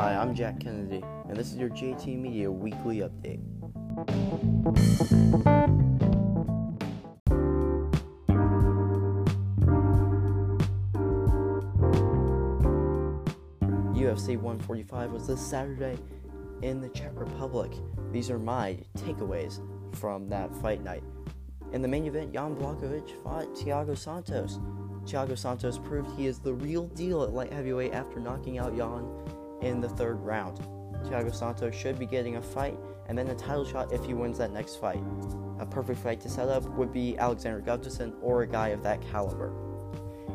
Hi, I'm Jack Kennedy, and this is your JT Media Weekly Update. UFC 145 was this Saturday in the Czech Republic. These are my takeaways from that fight night. In the main event, Jan Blachowicz fought Thiago Santos. Thiago Santos proved he is the real deal at light heavyweight after knocking out Jan in the third round. Thiago Santos should be getting a fight and then a title shot if he wins that next fight. A perfect fight to set up would be Alexander Gustafsson or a guy of that caliber.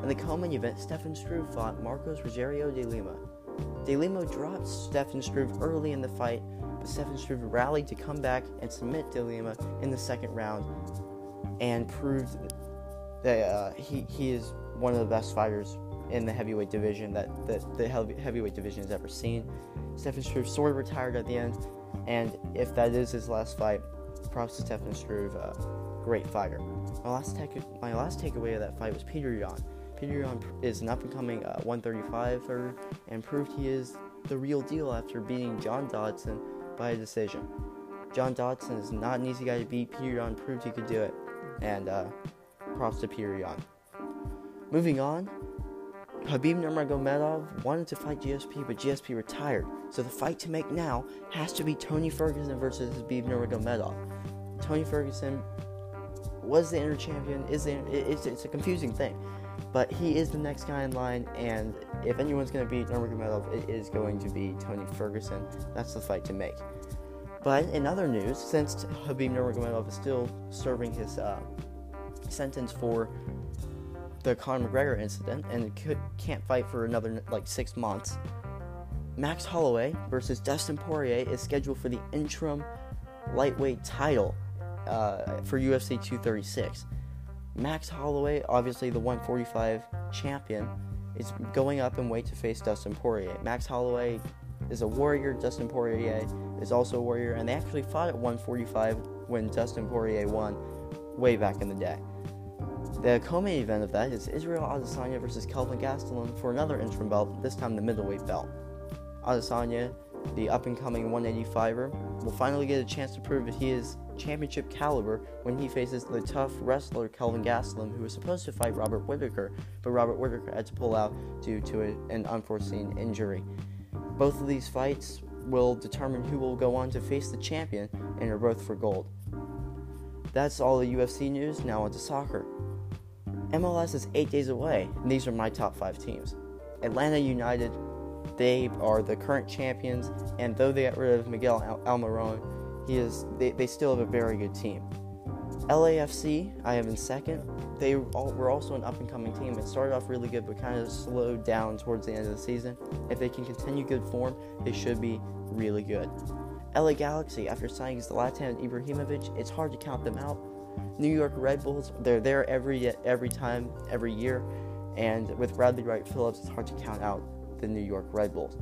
In the co-main event, Stefan Struve fought Marcos Rogerio de Lima. De Lima dropped Stefan Struve early in the fight, but Stefan Struve rallied to come back and submit De Lima in the second round and proved that uh, he, he is one of the best fighters in the heavyweight division that, that the heavyweight division has ever seen. Stefan Struve sort of retired at the end, and if that is his last fight, props to Stefan Struve, uh, great fighter. My last, take- my last takeaway of that fight was Peter Yan. Peter Yan is an up-and-coming uh, 135er and proved he is the real deal after beating John Dodson by a decision. John Dodson is not an easy guy to beat. Peter Yan proved he could do it, and uh, props to Peter Yan. Moving on, Khabib Nurmagomedov wanted to fight GSP, but GSP retired. So the fight to make now has to be Tony Ferguson versus Khabib Nurmagomedov. Tony Ferguson was the inter champion. Is it's, it's a confusing thing, but he is the next guy in line. And if anyone's going to beat Nurmagomedov, it is going to be Tony Ferguson. That's the fight to make. But in other news, since Khabib Nurmagomedov is still serving his uh, sentence for the Conor McGregor incident and could, can't fight for another like six months. Max Holloway versus Dustin Poirier is scheduled for the interim lightweight title uh, for UFC 236. Max Holloway, obviously the 145 champion, is going up in weight to face Dustin Poirier. Max Holloway is a warrior. Dustin Poirier is also a warrior, and they actually fought at 145 when Dustin Poirier won way back in the day. The co-main event of that is Israel Adesanya versus Kelvin Gastelum for another interim belt, this time the middleweight belt. Adesanya, the up-and-coming 185er, will finally get a chance to prove that he is championship caliber when he faces the tough wrestler Kelvin Gastelum, who was supposed to fight Robert Whitaker, but Robert Whitaker had to pull out due to a, an unforeseen injury. Both of these fights will determine who will go on to face the champion and are both for gold. That's all the UFC news. Now on to soccer. MLS is eight days away, and these are my top five teams. Atlanta United, they are the current champions, and though they got rid of Miguel Al- Almiron, he is they, they still have a very good team. LAFC, I have in second. They all, were also an up and coming team. It started off really good, but kind of slowed down towards the end of the season. If they can continue good form, they should be really good. LA Galaxy, after signing Zlatan Ibrahimovic, it's hard to count them out. New York Red Bulls, they're there every every time, every year, and with Bradley Wright Phillips, it's hard to count out the New York Red Bulls.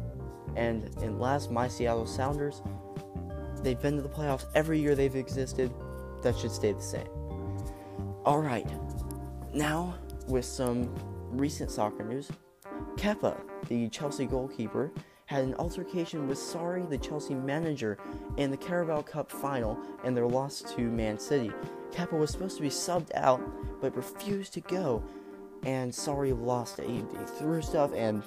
And in last, my Seattle Sounders, they've been to the playoffs every year they've existed. That should stay the same. All right, now with some recent soccer news, Kepa, the Chelsea goalkeeper, had an altercation with Sarri, the Chelsea manager, in the Carabao Cup final and their loss to Man City. Kepa was supposed to be subbed out, but refused to go, and Sarri lost he threw stuff, and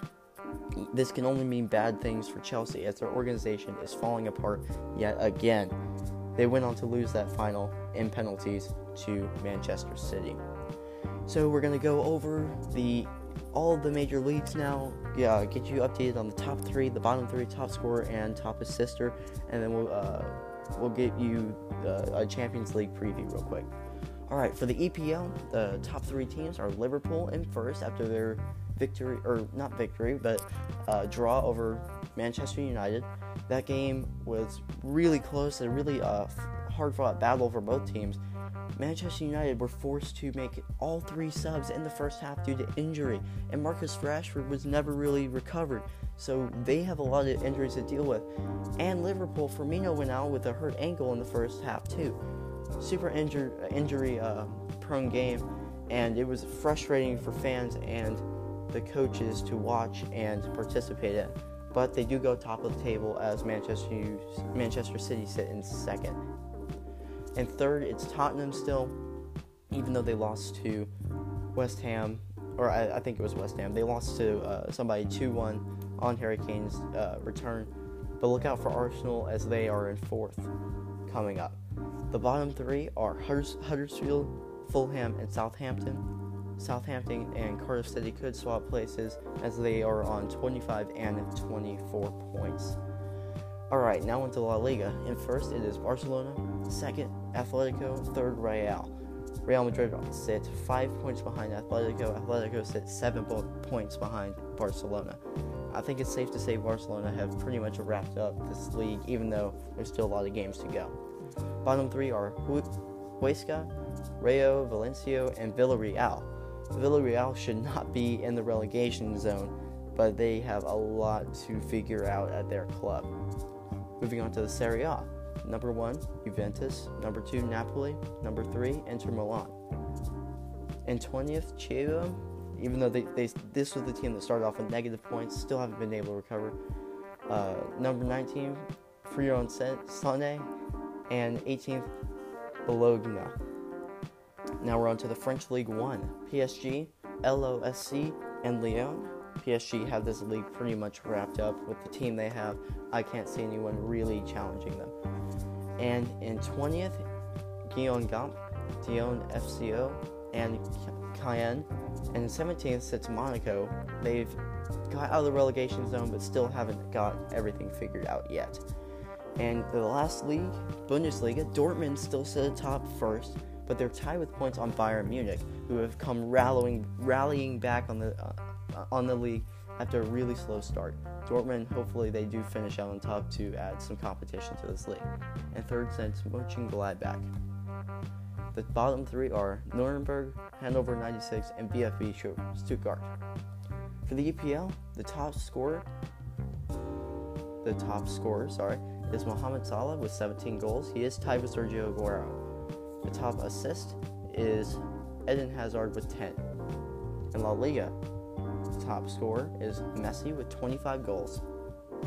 this can only mean bad things for Chelsea as their organization is falling apart yet again. They went on to lose that final in penalties to Manchester City. So we're gonna go over the all the major leagues now. Yeah, get you updated on the top three, the bottom three, top scorer, and top assister, and then we'll uh, we'll get you uh, a Champions League preview real quick. All right, for the EPL, the top three teams are Liverpool in first after their victory, or not victory, but uh, draw over Manchester United. That game was really close, a really uh, hard fought battle for both teams. Manchester United were forced to make all three subs in the first half due to injury, and Marcus Rashford was never really recovered, so they have a lot of injuries to deal with. And Liverpool, Firmino went out with a hurt ankle in the first half too. Super injur- injury uh, prone game, and it was frustrating for fans and the coaches to watch and participate in. but they do go top of the table as Manchester Manchester City sit in second. And third, it's Tottenham still, even though they lost to West Ham, or I, I think it was West Ham. They lost to uh, somebody 2 1 on Harry Kane's uh, return. But look out for Arsenal as they are in fourth coming up. The bottom three are Huddersfield, Fulham, and Southampton. Southampton and Cardiff City could swap places as they are on 25 and 24 points. Alright, now into La Liga. In first, it is Barcelona. Second, Atletico. Third, Real. Real Madrid sits five points behind Atletico. Atletico sits seven points behind Barcelona. I think it's safe to say Barcelona have pretty much wrapped up this league, even though there's still a lot of games to go. Bottom three are Huesca, Rayo, Valencia, and Villarreal. Villarreal should not be in the relegation zone, but they have a lot to figure out at their club. Moving on to the Serie A. Number one, Juventus. Number two, Napoli. Number three, Inter Milan. And 20th, Chievo, even though they, they, this was the team that started off with negative points, still haven't been able to recover. Uh, number 19, Frosinone and 18th Bologna. Now we're on to the French League One. PSG, LOSC, and Lyon. PSG have this league pretty much wrapped up with the team they have. I can't see anyone really challenging them. And in 20th, Guingamp, Dijon FCO, and Cayenne. And in 17th sits Monaco. They've got out of the relegation zone but still haven't got everything figured out yet. And the last league, Bundesliga, Dortmund still sit atop first, but they're tied with points on Bayern Munich, who have come rallying rallying back on the uh, Uh, on the league after a really slow start. Dortmund, hopefully, they do finish out on top to add some competition to this league. And third sense, Mönchengladbach. The bottom three are Nuremberg, Hanover 96, and VfB Stuttgart. For the EPL, the top scorer, the top scorer, sorry, is Mohamed Salah with 17 goals. He is tied with Sergio Aguero. The top assist is Eden Hazard with 10. In La Liga, top scorer is Messi with 25 goals.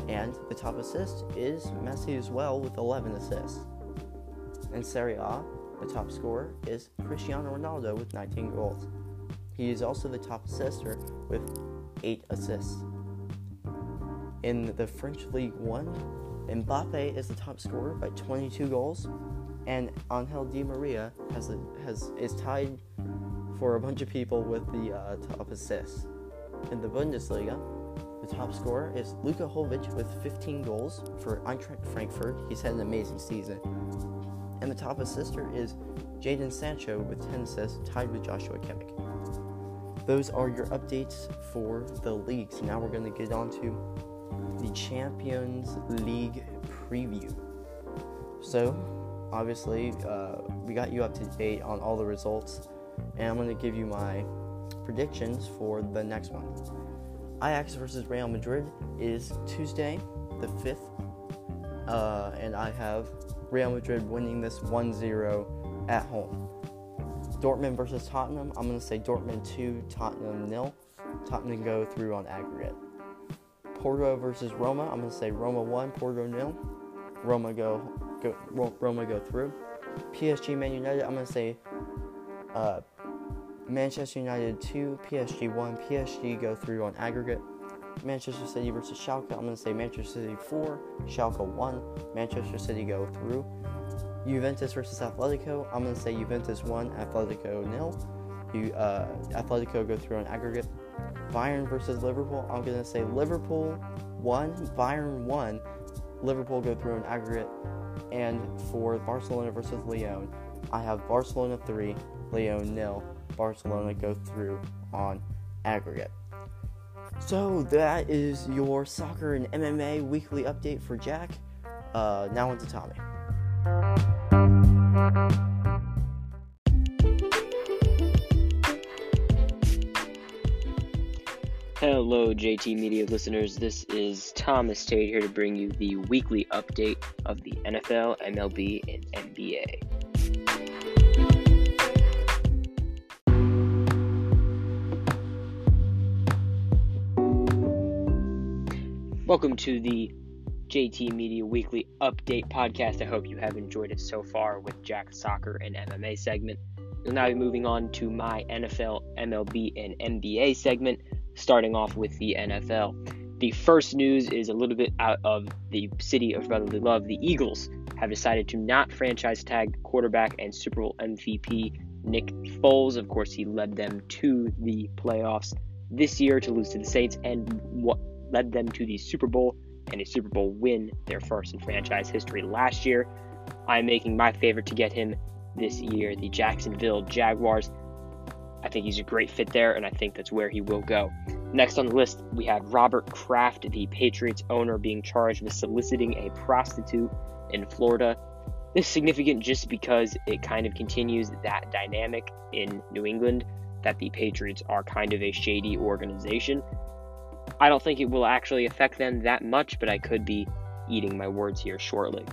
And the top assist is Messi as well with 11 assists. In Serie A, the top scorer is Cristiano Ronaldo with 19 goals. He is also the top assister with 8 assists. In the French League 1, Mbappe is the top scorer by 22 goals, and Angel Di Maria has has is tied for a bunch of people with the uh, top assists. In the Bundesliga, the top scorer is Luka Jovic with 15 goals for Eintracht Frankfurt. He's had an amazing season. And the top assister is Jadon Sancho with 10 assists, tied with Joshua Kimmich. Those are your updates for the leagues. Now we're going to get on to the Champions League preview. So, obviously, uh, we got you up to date on all the results, and I'm going to give you my predictions for the next one. Ajax versus Real Madrid is Tuesday, the 5th, uh, and I have Real Madrid winning this 1 0 at home. Dortmund versus Tottenham, I'm going to say Dortmund 2, Tottenham nil. Tottenham go through on aggregate. Porto versus Roma. I'm gonna say Roma one, Porto nil. Roma go, go Roma go through. PSG Man United. I'm gonna say uh, Manchester United two, PSG one. PSG go through on aggregate. Manchester City versus Schalke. I'm gonna say Manchester City four, Schalke one. Manchester City go through. Juventus versus Atletico. I'm gonna say Juventus one, Atletico nil. You uh, Atletico go through on aggregate. Bayern versus Liverpool, I'm going to say Liverpool 1, Bayern 1. Liverpool go through on aggregate. And for Barcelona versus Lyon, I have Barcelona 3, Lyon nil. Barcelona go through on aggregate. So that is your soccer and MMA weekly update for Jack. Uh, now on to Tommy. Hello, JT Media listeners. This is Thomas Tate here to bring you the weekly update of the NFL, MLB, and NBA. Welcome to the JT Media Weekly Update podcast. I hope you have enjoyed it so far with Jack Soccer and MMA segment. We'll now be moving on to my NFL, MLB, and NBA segment, starting off with the NFL. The first news is a little bit out of the city of brotherly love. The Eagles have decided to not franchise tag quarterback and Super Bowl MVP Nick Foles. Of course, he led them to the playoffs this year to lose to the Saints and what led them to the Super Bowl and a Super Bowl win, their first in franchise history last year. I'm making my favorite to get him this year, the Jacksonville Jaguars. I think he's a great fit there, and I think that's where he will go. Next on the list, we have Robert Kraft, the Patriots owner, being charged with soliciting a prostitute in Florida. This is significant just because it kind of continues that dynamic in New England that the Patriots are kind of a shady organization. I don't think it will actually affect them that much, but I could be eating my words here shortly.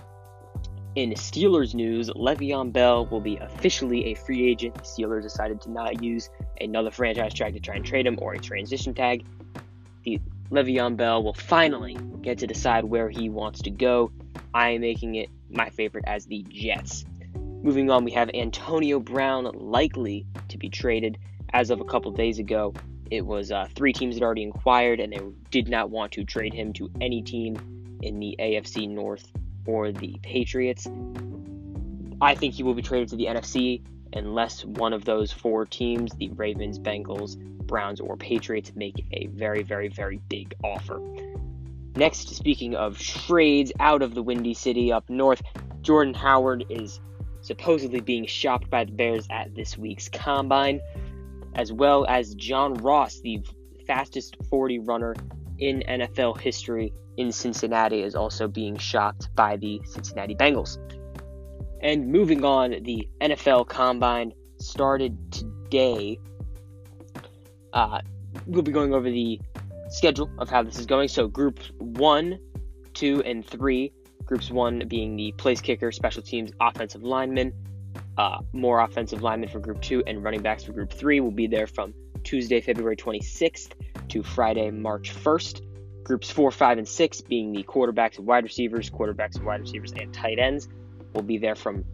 In Steelers news, Le'Veon Bell will be officially a free agent. The Steelers decided to not use another franchise tag to try and trade him or a transition tag. The Le'Veon Bell will finally get to decide where he wants to go. I am making it my favorite as the Jets. Moving on, we have Antonio Brown likely to be traded. As of a couple days ago, it was uh, three teams had already inquired, and they did not want to trade him to any team in the AFC North or the Patriots. I think he will be traded to the NFC unless one of those four teams, the Ravens, Bengals, Browns, or Patriots, make a very, very, very big offer. Next, speaking of trades out of the Windy City up north, Jordan Howard is supposedly being shopped by the Bears at this week's combine as well as John Ross, the fastest 40 runner in NFL history in Cincinnati, is also being shopped by the Cincinnati Bengals. And moving on, the NFL Combine started today. Uh, we'll be going over the schedule of how this is going. So, groups one, two, and three. Groups one being the place kicker, special teams, offensive linemen uh, more offensive linemen for Group 2 and running backs for Group 3 will be there from Tuesday, February 26th to Friday, March 1st. Groups 4, 5, and 6 being the quarterbacks and wide receivers, quarterbacks and wide receivers, and tight ends will be there from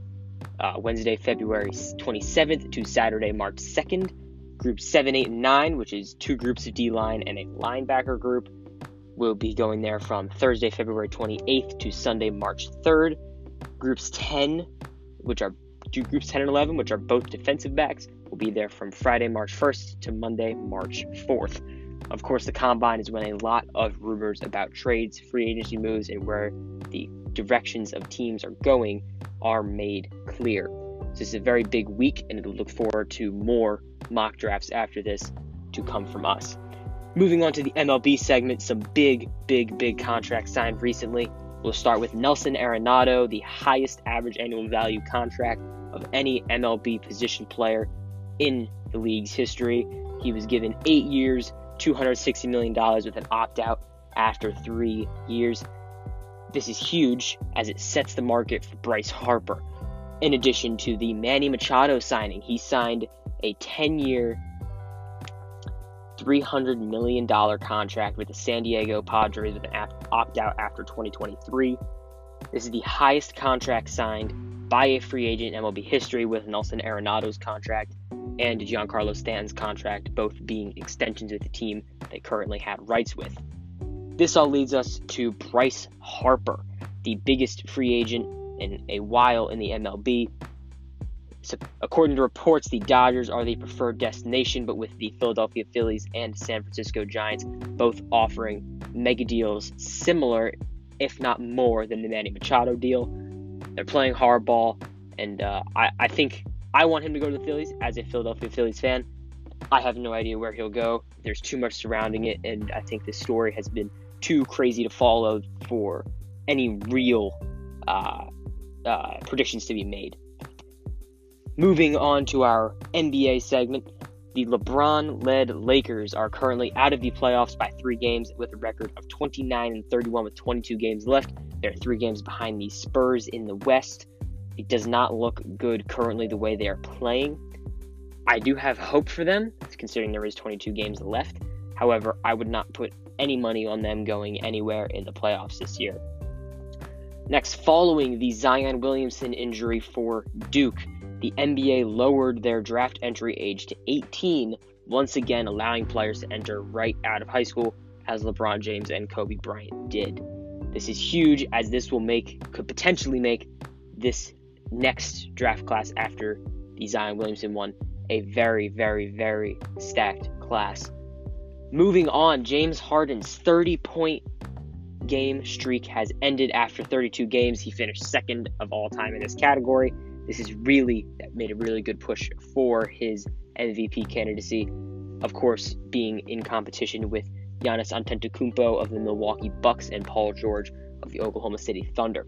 uh, Wednesday, February 27th to Saturday, March 2nd. Group 7, 8, and 9, which is two groups of D line and a linebacker group, will be going there from Thursday, February 28th to Sunday, March 3rd. Groups 10, which are Two groups 10 and 11, which are both defensive backs, will be there from Friday, March 1st to Monday, March 4th. Of course, the combine is when a lot of rumors about trades, free agency moves, and where the directions of teams are going are made clear. So this is a very big week, and look forward to more mock drafts after this to come from us. Moving on to the MLB segment, some big, big, big contracts signed recently. We'll start with Nelson Arenado, the highest average annual value contract of any MLB position player in the league's history. He was given eight years, $260 million with an opt out after three years. This is huge as it sets the market for Bryce Harper. In addition to the Manny Machado signing, he signed a 10 year, $300 million contract with the San Diego Padres with an opt out after 2023. This is the highest contract signed by a free agent in MLB history with Nelson Arenado's contract and Giancarlo Stanton's contract, both being extensions with the team they currently had rights with. This all leads us to Bryce Harper, the biggest free agent in a while in the MLB. According to reports, the Dodgers are the preferred destination, but with the Philadelphia Phillies and San Francisco Giants both offering mega deals similar, if not more, than the Manny Machado deal. They're playing hardball, and uh, I, I think I want him to go to the Phillies as a Philadelphia Phillies fan. I have no idea where he'll go. There's too much surrounding it, and I think this story has been too crazy to follow for any real uh, uh, predictions to be made. Moving on to our NBA segment, the LeBron led Lakers are currently out of the playoffs by three games with a record of 29 and 31 with 22 games left. They're three games behind the Spurs in the West. It does not look good currently the way they are playing. I do have hope for them, considering there is 22 games left. However, I would not put any money on them going anywhere in the playoffs this year. Next, following the Zion Williamson injury for Duke, the NBA lowered their draft entry age to 18, once again allowing players to enter right out of high school, as LeBron James and Kobe Bryant did. This is huge, as this will make, could potentially make this next draft class after the Zion Williamson one a very, very, very stacked class. Moving on, James Harden's 30 point game streak has ended after 32 games. He finished second of all time in this category. This is really made a really good push for his MVP candidacy. Of course, being in competition with Giannis Antetokounmpo of the Milwaukee Bucks and Paul George of the Oklahoma City Thunder.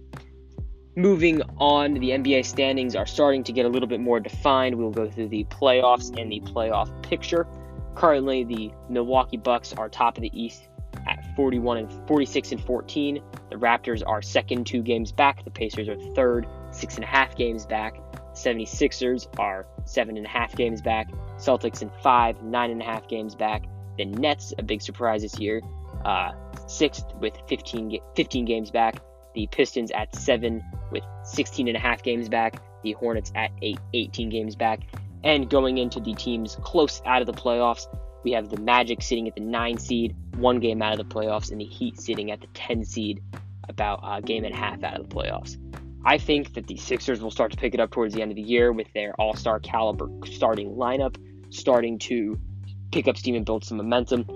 Moving on, the NBA standings are starting to get a little bit more defined. We'll go through the playoffs and the playoff picture. Currently, the Milwaukee Bucks are top of the East at 41 and 46 and 14. The Raptors are second, two games back. The Pacers are third, six and a half games back. 76ers are seven and a half games back. Celtics in five, nine and a half games back. The Nets, a big surprise this year, uh, sixth with 15, 15 games back. The Pistons at seven with 16 and a half games back. The Hornets at eight, 18 games back. And going into the teams close out of the playoffs, we have the Magic sitting at the nine seed, one game out of the playoffs, and the Heat sitting at the 10 seed, about a game and a half out of the playoffs. I think that the Sixers will start to pick it up towards the end of the year with their all star caliber starting lineup, starting to pick up steam and build some momentum.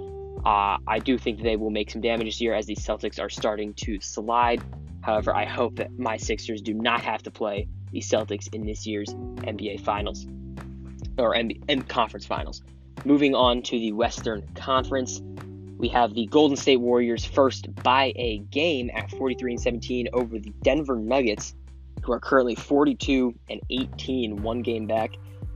Uh, I do think they will make some damage this year as the Celtics are starting to slide. However, I hope that my Sixers do not have to play the Celtics in this year's NBA Finals or NBA Conference Finals. Moving on to the Western Conference, we have the Golden State Warriors first by a game at 43 and 17 over the Denver Nuggets, who are currently 42 and 18, one game back.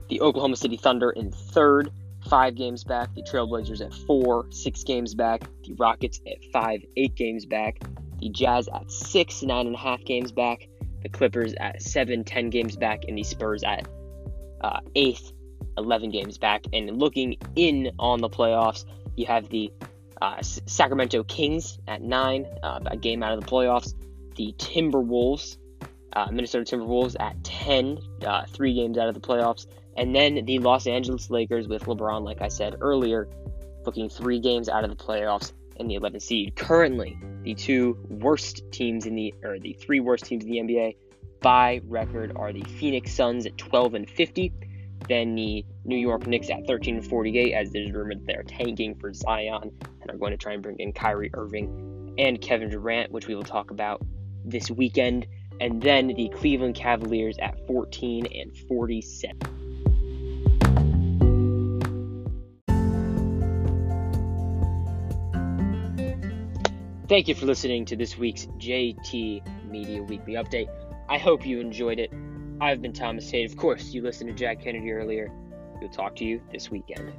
The Oklahoma City Thunder in third, five games back. The Trailblazers at four, six games back. The Rockets at five, eight games back. The Jazz at six, nine and a half games back. The Clippers at seven, ten games back. And the Spurs at uh, eighth, 11 games back. And looking in on the playoffs, you have the Sacramento Kings at nine, uh, a game out of the playoffs. The Timberwolves, uh, Minnesota Timberwolves at 10, uh, three games out of the playoffs. And then the Los Angeles Lakers with LeBron, like I said earlier, looking three games out of the playoffs in the 11th seed. Currently, the two worst teams in the, or the three worst teams in the NBA by record are the Phoenix Suns at 12 and 50, then the New York Knicks at 13 and 48, as there's rumor that they're tanking for Zion and are going to try and bring in Kyrie Irving and Kevin Durant, which we will talk about this weekend. And then the Cleveland Cavaliers at 14 and 47. Thank you for listening to this week's JT Media Weekly Update. I hope you enjoyed it. I've been Thomas Tate. Of course, you listened to Jack Kennedy earlier. We'll talk to you this weekend.